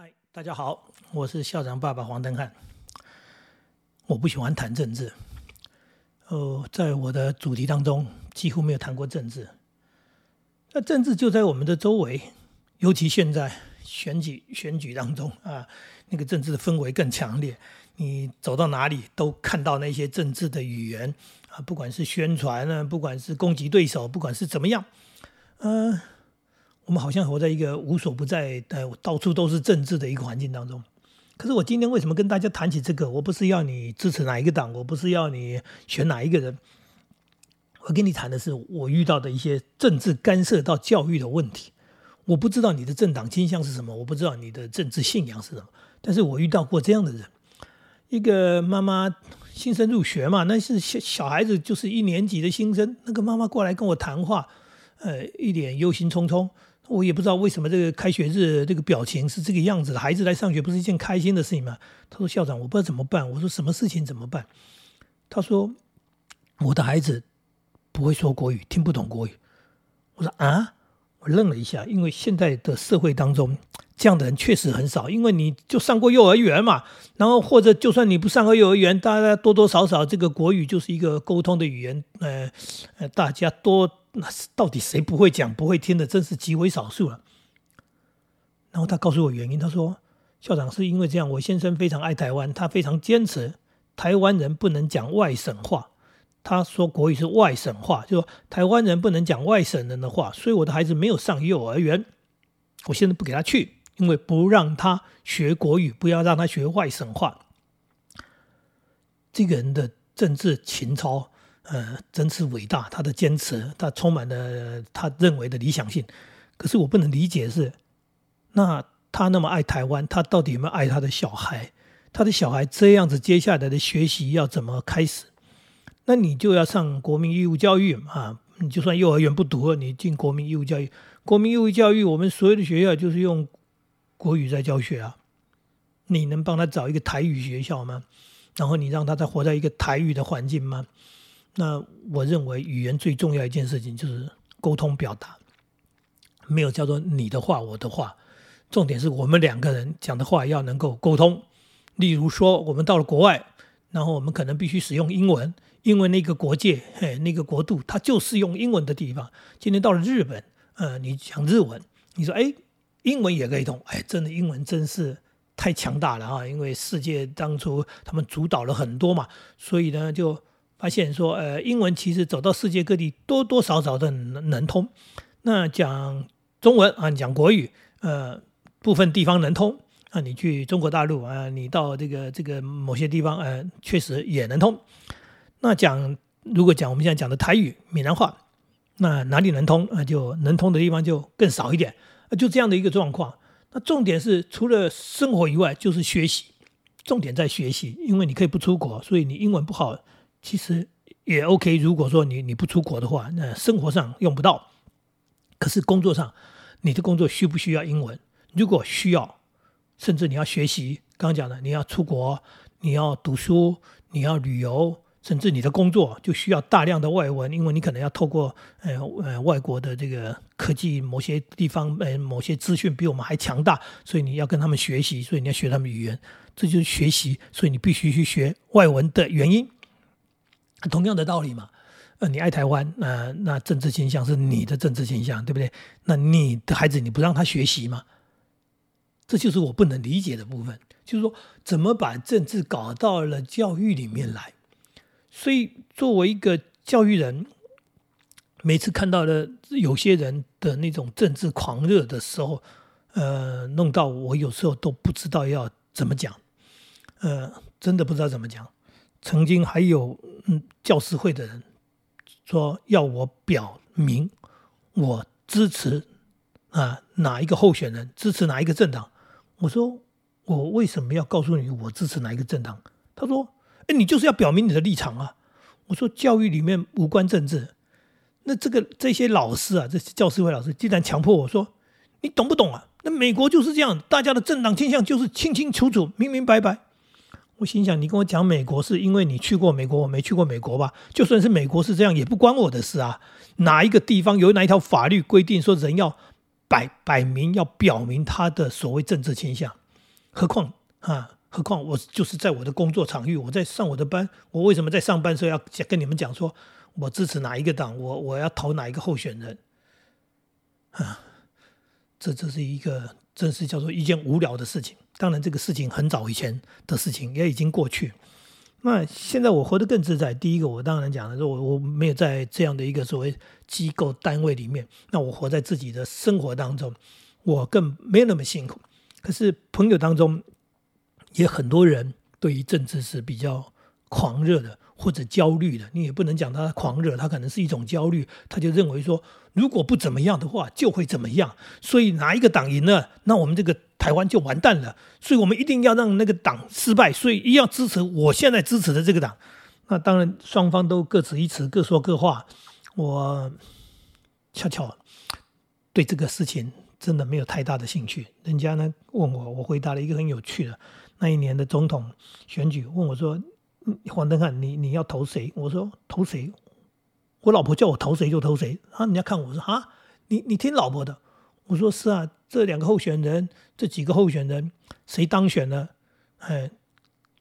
嗨，大家好，我是校长爸爸黄登汉。我不喜欢谈政治，呃，在我的主题当中几乎没有谈过政治。那政治就在我们的周围，尤其现在选举选举当中啊，那个政治的氛围更强烈。你走到哪里都看到那些政治的语言啊，不管是宣传呢，不管是攻击对手，不管是怎么样，嗯。我们好像活在一个无所不在的、到处都是政治的一个环境当中。可是我今天为什么跟大家谈起这个？我不是要你支持哪一个党，我不是要你选哪一个人。我跟你谈的是我遇到的一些政治干涉到教育的问题。我不知道你的政党倾向是什么，我不知道你的政治信仰是什么。但是我遇到过这样的人：一个妈妈新生入学嘛，那是小小孩子，就是一年级的新生。那个妈妈过来跟我谈话，呃，一脸忧心忡忡。我也不知道为什么这个开学日这个表情是这个样子的。孩子来上学不是一件开心的事情吗？他说：“校长，我不知道怎么办。”我说：“什么事情怎么办？”他说：“我的孩子不会说国语，听不懂国语。”我说：“啊！”我愣了一下，因为现在的社会当中这样的人确实很少。因为你就上过幼儿园嘛，然后或者就算你不上过幼儿园，大家多多少少这个国语就是一个沟通的语言。呃呃，大家多。那是到底谁不会讲、不会听的，真是极为少数了。然后他告诉我原因，他说：“校长是因为这样，我先生非常爱台湾，他非常坚持台湾人不能讲外省话。他说国语是外省话，就说台湾人不能讲外省人的话。所以我的孩子没有上幼儿园，我现在不给他去，因为不让他学国语，不要让他学外省话。这个人的政治情操。”呃，真是伟大！他的坚持，他充满了他认为的理想性。可是我不能理解是，那他那么爱台湾，他到底有没有爱他的小孩？他的小孩这样子，接下来的学习要怎么开始？那你就要上国民义务教育啊！你就算幼儿园不读了，你进国民义务教育。国民义务教育，我们所有的学校就是用国语在教学啊。你能帮他找一个台语学校吗？然后你让他再活在一个台语的环境吗？那我认为语言最重要一件事情就是沟通表达，没有叫做你的话我的话，重点是我们两个人讲的话要能够沟通。例如说，我们到了国外，然后我们可能必须使用英文，因为那个国界，嘿，那个国度它就是用英文的地方。今天到了日本，呃，你讲日文，你说哎，英文也可以通，哎，真的英文真是太强大了啊！因为世界当初他们主导了很多嘛，所以呢就。发现说，呃，英文其实走到世界各地多多少少的能能通。那讲中文啊，讲国语，呃，部分地方能通啊。你去中国大陆啊，你到这个这个某些地方，呃，确实也能通。那讲如果讲我们现在讲的台语、闽南话，那哪里能通啊？就能通的地方就更少一点。就这样的一个状况。那重点是除了生活以外，就是学习。重点在学习，因为你可以不出国，所以你英文不好。其实也 OK。如果说你你不出国的话，那生活上用不到。可是工作上，你的工作需不需要英文？如果需要，甚至你要学习，刚刚讲的，你要出国，你要读书，你要旅游，甚至你的工作就需要大量的外文，因为你可能要透过呃呃外国的这个科技某些地方呃某些资讯比我们还强大，所以你要跟他们学习，所以你要学他们语言，这就是学习，所以你必须去学外文的原因。同样的道理嘛，呃，你爱台湾，那那政治倾向是你的政治倾向，对不对？那你的孩子你不让他学习吗？这就是我不能理解的部分，就是说怎么把政治搞到了教育里面来？所以作为一个教育人，每次看到了有些人的那种政治狂热的时候，呃，弄到我有时候都不知道要怎么讲，呃，真的不知道怎么讲。曾经还有嗯教师会的人说要我表明我支持啊哪一个候选人支持哪一个政党，我说我为什么要告诉你我支持哪一个政党？他说哎你就是要表明你的立场啊！我说教育里面无关政治，那这个这些老师啊这些教师会老师竟然强迫我说你懂不懂啊？那美国就是这样，大家的政党倾向就是清清楚楚明明白白。我心想，你跟我讲美国是因为你去过美国，我没去过美国吧？就算是美国是这样，也不关我的事啊。哪一个地方有哪一条法律规定说人要摆摆明要表明他的所谓政治倾向？何况啊，何况我就是在我的工作场域，我在上我的班，我为什么在上班时候要跟你们讲说，我支持哪一个党，我我要投哪一个候选人啊？这这是一个，真是叫做一件无聊的事情。当然，这个事情很早以前的事情，也已经过去。那现在我活得更自在。第一个，我当然讲了，说我我没有在这样的一个所谓机构单位里面，那我活在自己的生活当中，我更没有那么辛苦。可是朋友当中也很多人对于政治是比较狂热的。或者焦虑的，你也不能讲他狂热，他可能是一种焦虑，他就认为说，如果不怎么样的话，就会怎么样，所以哪一个党赢了，那我们这个台湾就完蛋了，所以我们一定要让那个党失败，所以一定要支持我现在支持的这个党。那当然双方都各执一词，各说各话。我悄悄对这个事情真的没有太大的兴趣。人家呢问我，我回答了一个很有趣的，那一年的总统选举，问我说。黄登汉，你你要投谁？我说投谁？我老婆叫我投谁就投谁。啊，人家看我说啊，你你听老婆的。我说是啊，这两个候选人，这几个候选人，谁当选了，哎，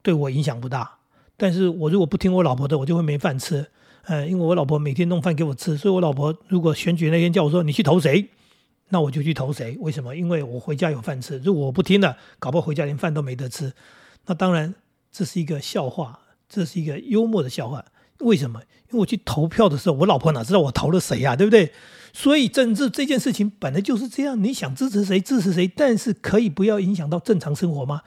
对我影响不大。但是我如果不听我老婆的，我就会没饭吃。哎，因为我老婆每天弄饭给我吃，所以我老婆如果选举那天叫我说你去投谁，那我就去投谁。为什么？因为我回家有饭吃。如果我不听了，搞不好回家连饭都没得吃。那当然这是一个笑话。这是一个幽默的笑话，为什么？因为我去投票的时候，我老婆哪知道我投了谁呀，对不对？所以政治这件事情本来就是这样，你想支持谁支持谁，但是可以不要影响到正常生活吗？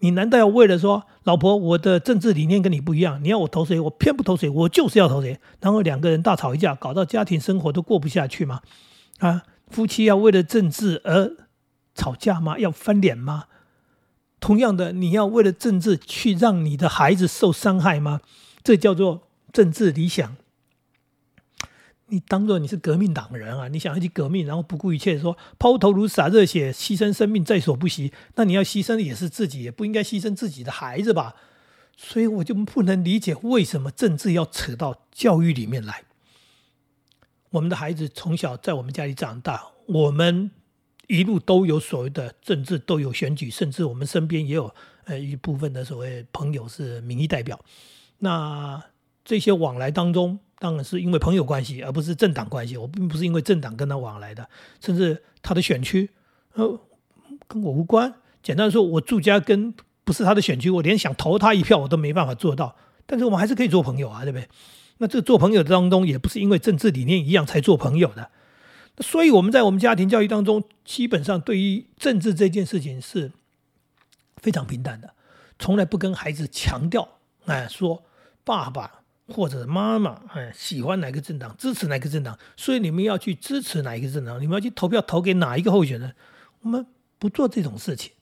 你难道要为了说，老婆，我的政治理念跟你不一样，你要我投谁，我偏不投谁，我就是要投谁，然后两个人大吵一架，搞到家庭生活都过不下去吗？啊，夫妻要为了政治而吵架吗？要翻脸吗？同样的，你要为了政治去让你的孩子受伤害吗？这叫做政治理想。你当做你是革命党人啊，你想要去革命，然后不顾一切说抛头颅洒热血，牺牲生命在所不惜。那你要牺牲的也是自己，也不应该牺牲自己的孩子吧？所以我就不能理解为什么政治要扯到教育里面来。我们的孩子从小在我们家里长大，我们。一路都有所谓的政治，都有选举，甚至我们身边也有呃一部分的所谓朋友是民意代表。那这些往来当中，当然是因为朋友关系，而不是政党关系。我并不是因为政党跟他往来的，甚至他的选区呃跟我无关。简单说，我住家跟不是他的选区，我连想投他一票我都没办法做到。但是我们还是可以做朋友啊，对不对？那这做朋友当中，也不是因为政治理念一样才做朋友的。所以我们在我们家庭教育当中，基本上对于政治这件事情是非常平淡的，从来不跟孩子强调，哎，说爸爸或者妈妈，哎，喜欢哪个政党，支持哪个政党，所以你们要去支持哪一个政党，你们要去投票投给哪一个候选人，我们不做这种事情。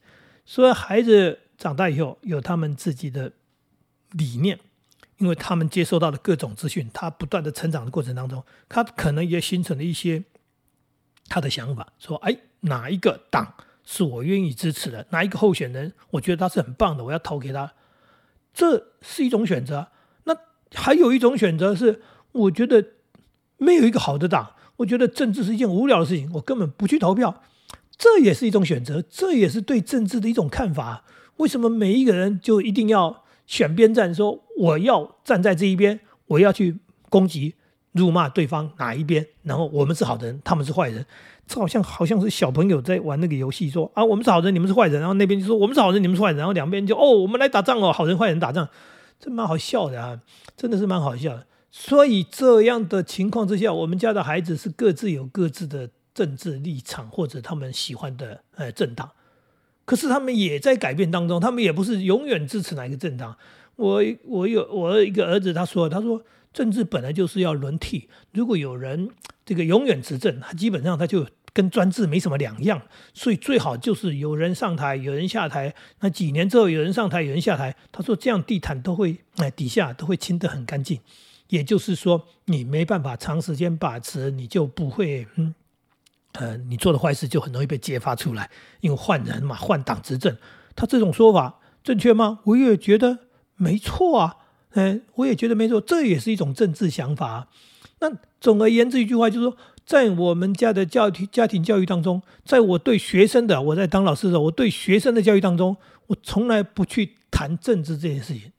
所以孩子长大以后有他们自己的理念，因为他们接收到的各种资讯，他不断的成长的过程当中，他可能也形成了一些。他的想法说：“哎，哪一个党是我愿意支持的？哪一个候选人，我觉得他是很棒的，我要投给他。这是一种选择。那还有一种选择是，我觉得没有一个好的党，我觉得政治是一件无聊的事情，我根本不去投票。这也是一种选择，这也是对政治的一种看法。为什么每一个人就一定要选边站，说我要站在这一边，我要去攻击？”辱骂对方哪一边，然后我们是好人，他们是坏人，这好像好像是小朋友在玩那个游戏，说啊我们是好人，你们是坏人，然后那边就说我们是好人，你们是坏人，然后两边就哦我们来打仗哦，好人坏人打仗，这蛮好笑的啊，真的是蛮好笑的。所以这样的情况之下，我们家的孩子是各自有各自的政治立场或者他们喜欢的呃政党，可是他们也在改变当中，他们也不是永远支持哪一个政党。我我有我有一个儿子，他说他说。政治本来就是要轮替，如果有人这个永远执政，他基本上他就跟专制没什么两样。所以最好就是有人上台，有人下台。那几年之后有人上台，有人下台，他说这样地毯都会哎底下都会清得很干净。也就是说，你没办法长时间把持，你就不会嗯呃你做的坏事就很容易被揭发出来，因为换人嘛，换党执政。他这种说法正确吗？我也觉得没错啊。嗯，我也觉得没错，这也是一种政治想法。那总而言之，一句话就是说，在我们家的教庭家庭教育当中，在我对学生的我在当老师的时候，我对学生的教育当中，我从来不去谈政治这件事情，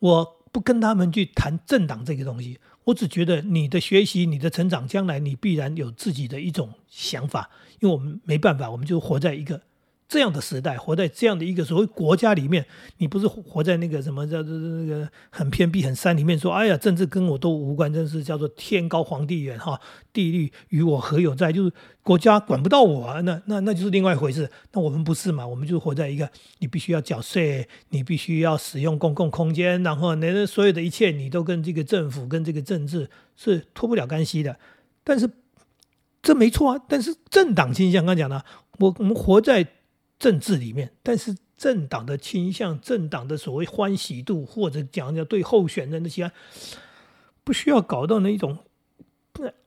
我不跟他们去谈政党这个东西。我只觉得你的学习、你的成长，将来你必然有自己的一种想法，因为我们没办法，我们就活在一个。这样的时代，活在这样的一个所谓国家里面，你不是活在那个什么叫做那个很偏僻、很山里面，说哎呀，政治跟我都无关，真是叫做天高皇帝远哈，地利与我何有在？就是国家管不到我啊，那那那就是另外一回事。那我们不是嘛？我们就活在一个你必须要缴税，你必须要使用公共空间，然后那所有的一切你都跟这个政府、跟这个政治是脱不了干系的。但是这没错啊。但是政党倾向，刚讲的，我我们活在。政治里面，但是政党的倾向、政党的所谓欢喜度，或者讲讲对候选人的喜爱，不需要搞到那一种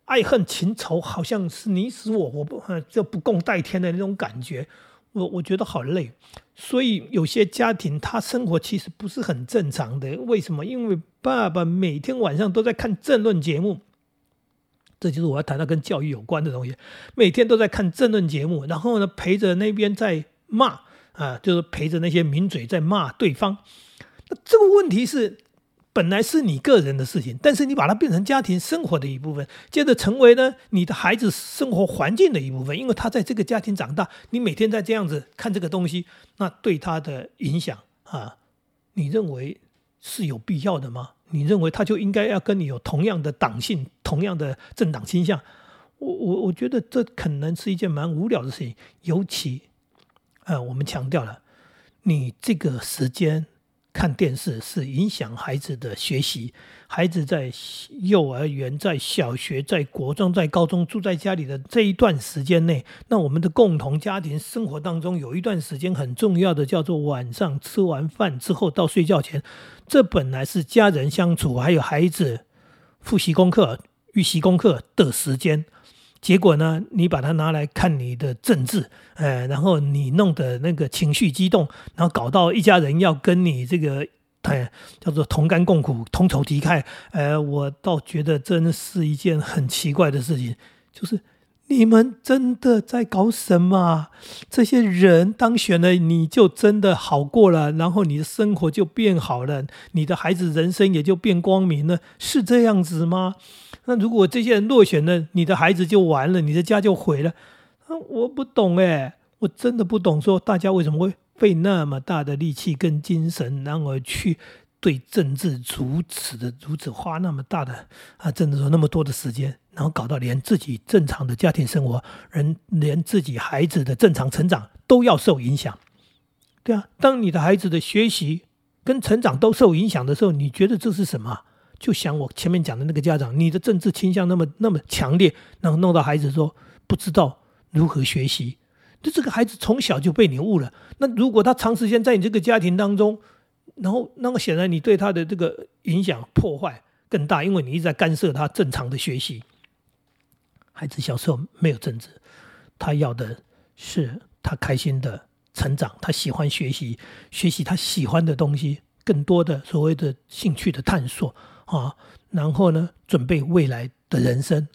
爱恨情仇，好像是你死我活不就不共戴天的那种感觉。我我觉得好累，所以有些家庭他生活其实不是很正常的。为什么？因为爸爸每天晚上都在看政论节目，这就是我要谈到跟教育有关的东西。每天都在看政论节目，然后呢陪着那边在。骂啊，就是陪着那些名嘴在骂对方。那这个问题是本来是你个人的事情，但是你把它变成家庭生活的一部分，接着成为呢你的孩子生活环境的一部分。因为他在这个家庭长大，你每天在这样子看这个东西，那对他的影响啊，你认为是有必要的吗？你认为他就应该要跟你有同样的党性、同样的政党倾向？我我我觉得这可能是一件蛮无聊的事情，尤其。呃，我们强调了，你这个时间看电视是影响孩子的学习。孩子在幼儿园、在小学、在国中、在高中住在家里的这一段时间内，那我们的共同家庭生活当中有一段时间很重要的，叫做晚上吃完饭之后到睡觉前，这本来是家人相处还有孩子复习功课、预习功课的时间。结果呢，你把它拿来看你的政治，呃，然后你弄得那个情绪激动，然后搞到一家人要跟你这个，哎，叫做同甘共苦、同仇敌忾，呃，我倒觉得真是一件很奇怪的事情，就是你们真的在搞什么？这些人当选了，你就真的好过了，然后你的生活就变好了，你的孩子人生也就变光明了，是这样子吗？那如果这些人落选了，你的孩子就完了，你的家就毁了。啊，我不懂哎，我真的不懂，说大家为什么会费那么大的力气跟精神，然后去对政治如此的、如此花那么大的啊，真的说那么多的时间，然后搞到连自己正常的家庭生活，人连自己孩子的正常成长都要受影响。对啊，当你的孩子的学习跟成长都受影响的时候，你觉得这是什么？就想我前面讲的那个家长，你的政治倾向那么那么强烈，然后弄到孩子说不知道如何学习，那这个孩子从小就被你误了。那如果他长时间在你这个家庭当中，然后那么显然你对他的这个影响破坏更大，因为你一直在干涉他正常的学习。孩子小时候没有政治，他要的是他开心的成长，他喜欢学习，学习他喜欢的东西，更多的所谓的兴趣的探索。啊，然后呢，准备未来的人生，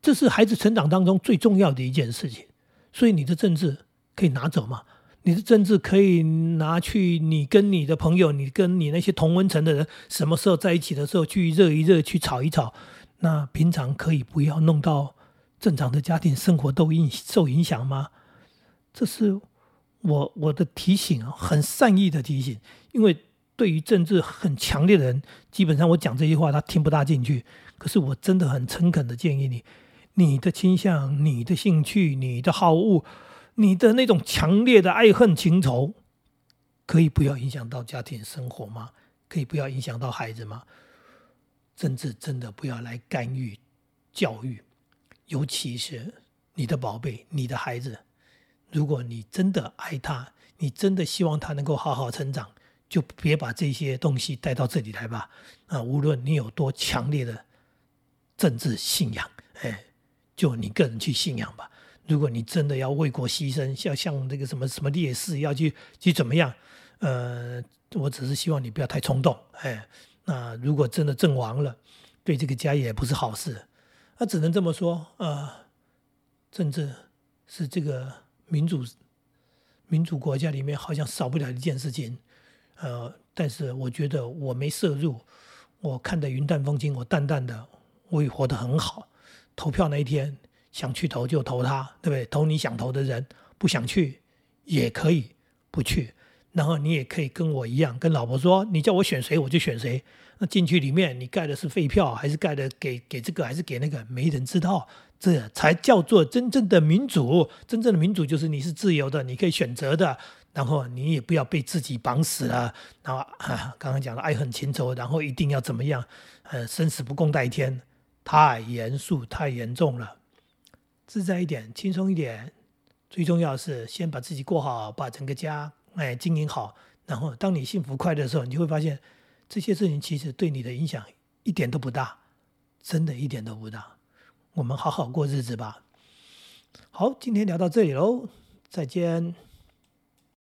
这是孩子成长当中最重要的一件事情。所以你的政治可以拿走吗？你的政治可以拿去，你跟你的朋友，你跟你那些同温层的人，什么时候在一起的时候去热一热，去吵一吵。那平常可以不要弄到正常的家庭生活都影受影响吗？这是我我的提醒啊，很善意的提醒，因为。对于政治很强烈的人，基本上我讲这句话他听不大进去。可是我真的很诚恳的建议你，你的倾向、你的兴趣、你的好恶、你的那种强烈的爱恨情仇，可以不要影响到家庭生活吗？可以不要影响到孩子吗？政治真的不要来干预教育，尤其是你的宝贝、你的孩子。如果你真的爱他，你真的希望他能够好好成长。就别把这些东西带到这里来吧。啊，无论你有多强烈的政治信仰，哎，就你个人去信仰吧。如果你真的要为国牺牲，要像这个什么什么烈士要去去怎么样？呃，我只是希望你不要太冲动。哎，那如果真的阵亡了，对这个家也不是好事。那只能这么说，呃，政治是这个民主民主国家里面好像少不了一件事情，呃，但是我觉得我没摄入，我看得云淡风轻，我淡淡的，我也活得很好。投票那一天，想去投就投他，对不对？投你想投的人，不想去也可以不去。然后你也可以跟我一样，跟老婆说，你叫我选谁我就选谁。那进去里面，你盖的是废票，还是盖的给给这个，还是给那个？没人知道，这才叫做真正的民主。真正的民主就是你是自由的，你可以选择的。然后你也不要被自己绑死了。然后啊，刚刚讲的爱恨情仇，然后一定要怎么样？呃，生死不共戴天，太严肃，太严重了。自在一点，轻松一点。最重要是先把自己过好，把整个家。哎，经营好，然后当你幸福快乐的时候，你就会发现这些事情其实对你的影响一点都不大，真的一点都不大。我们好好过日子吧。好，今天聊到这里喽，再见。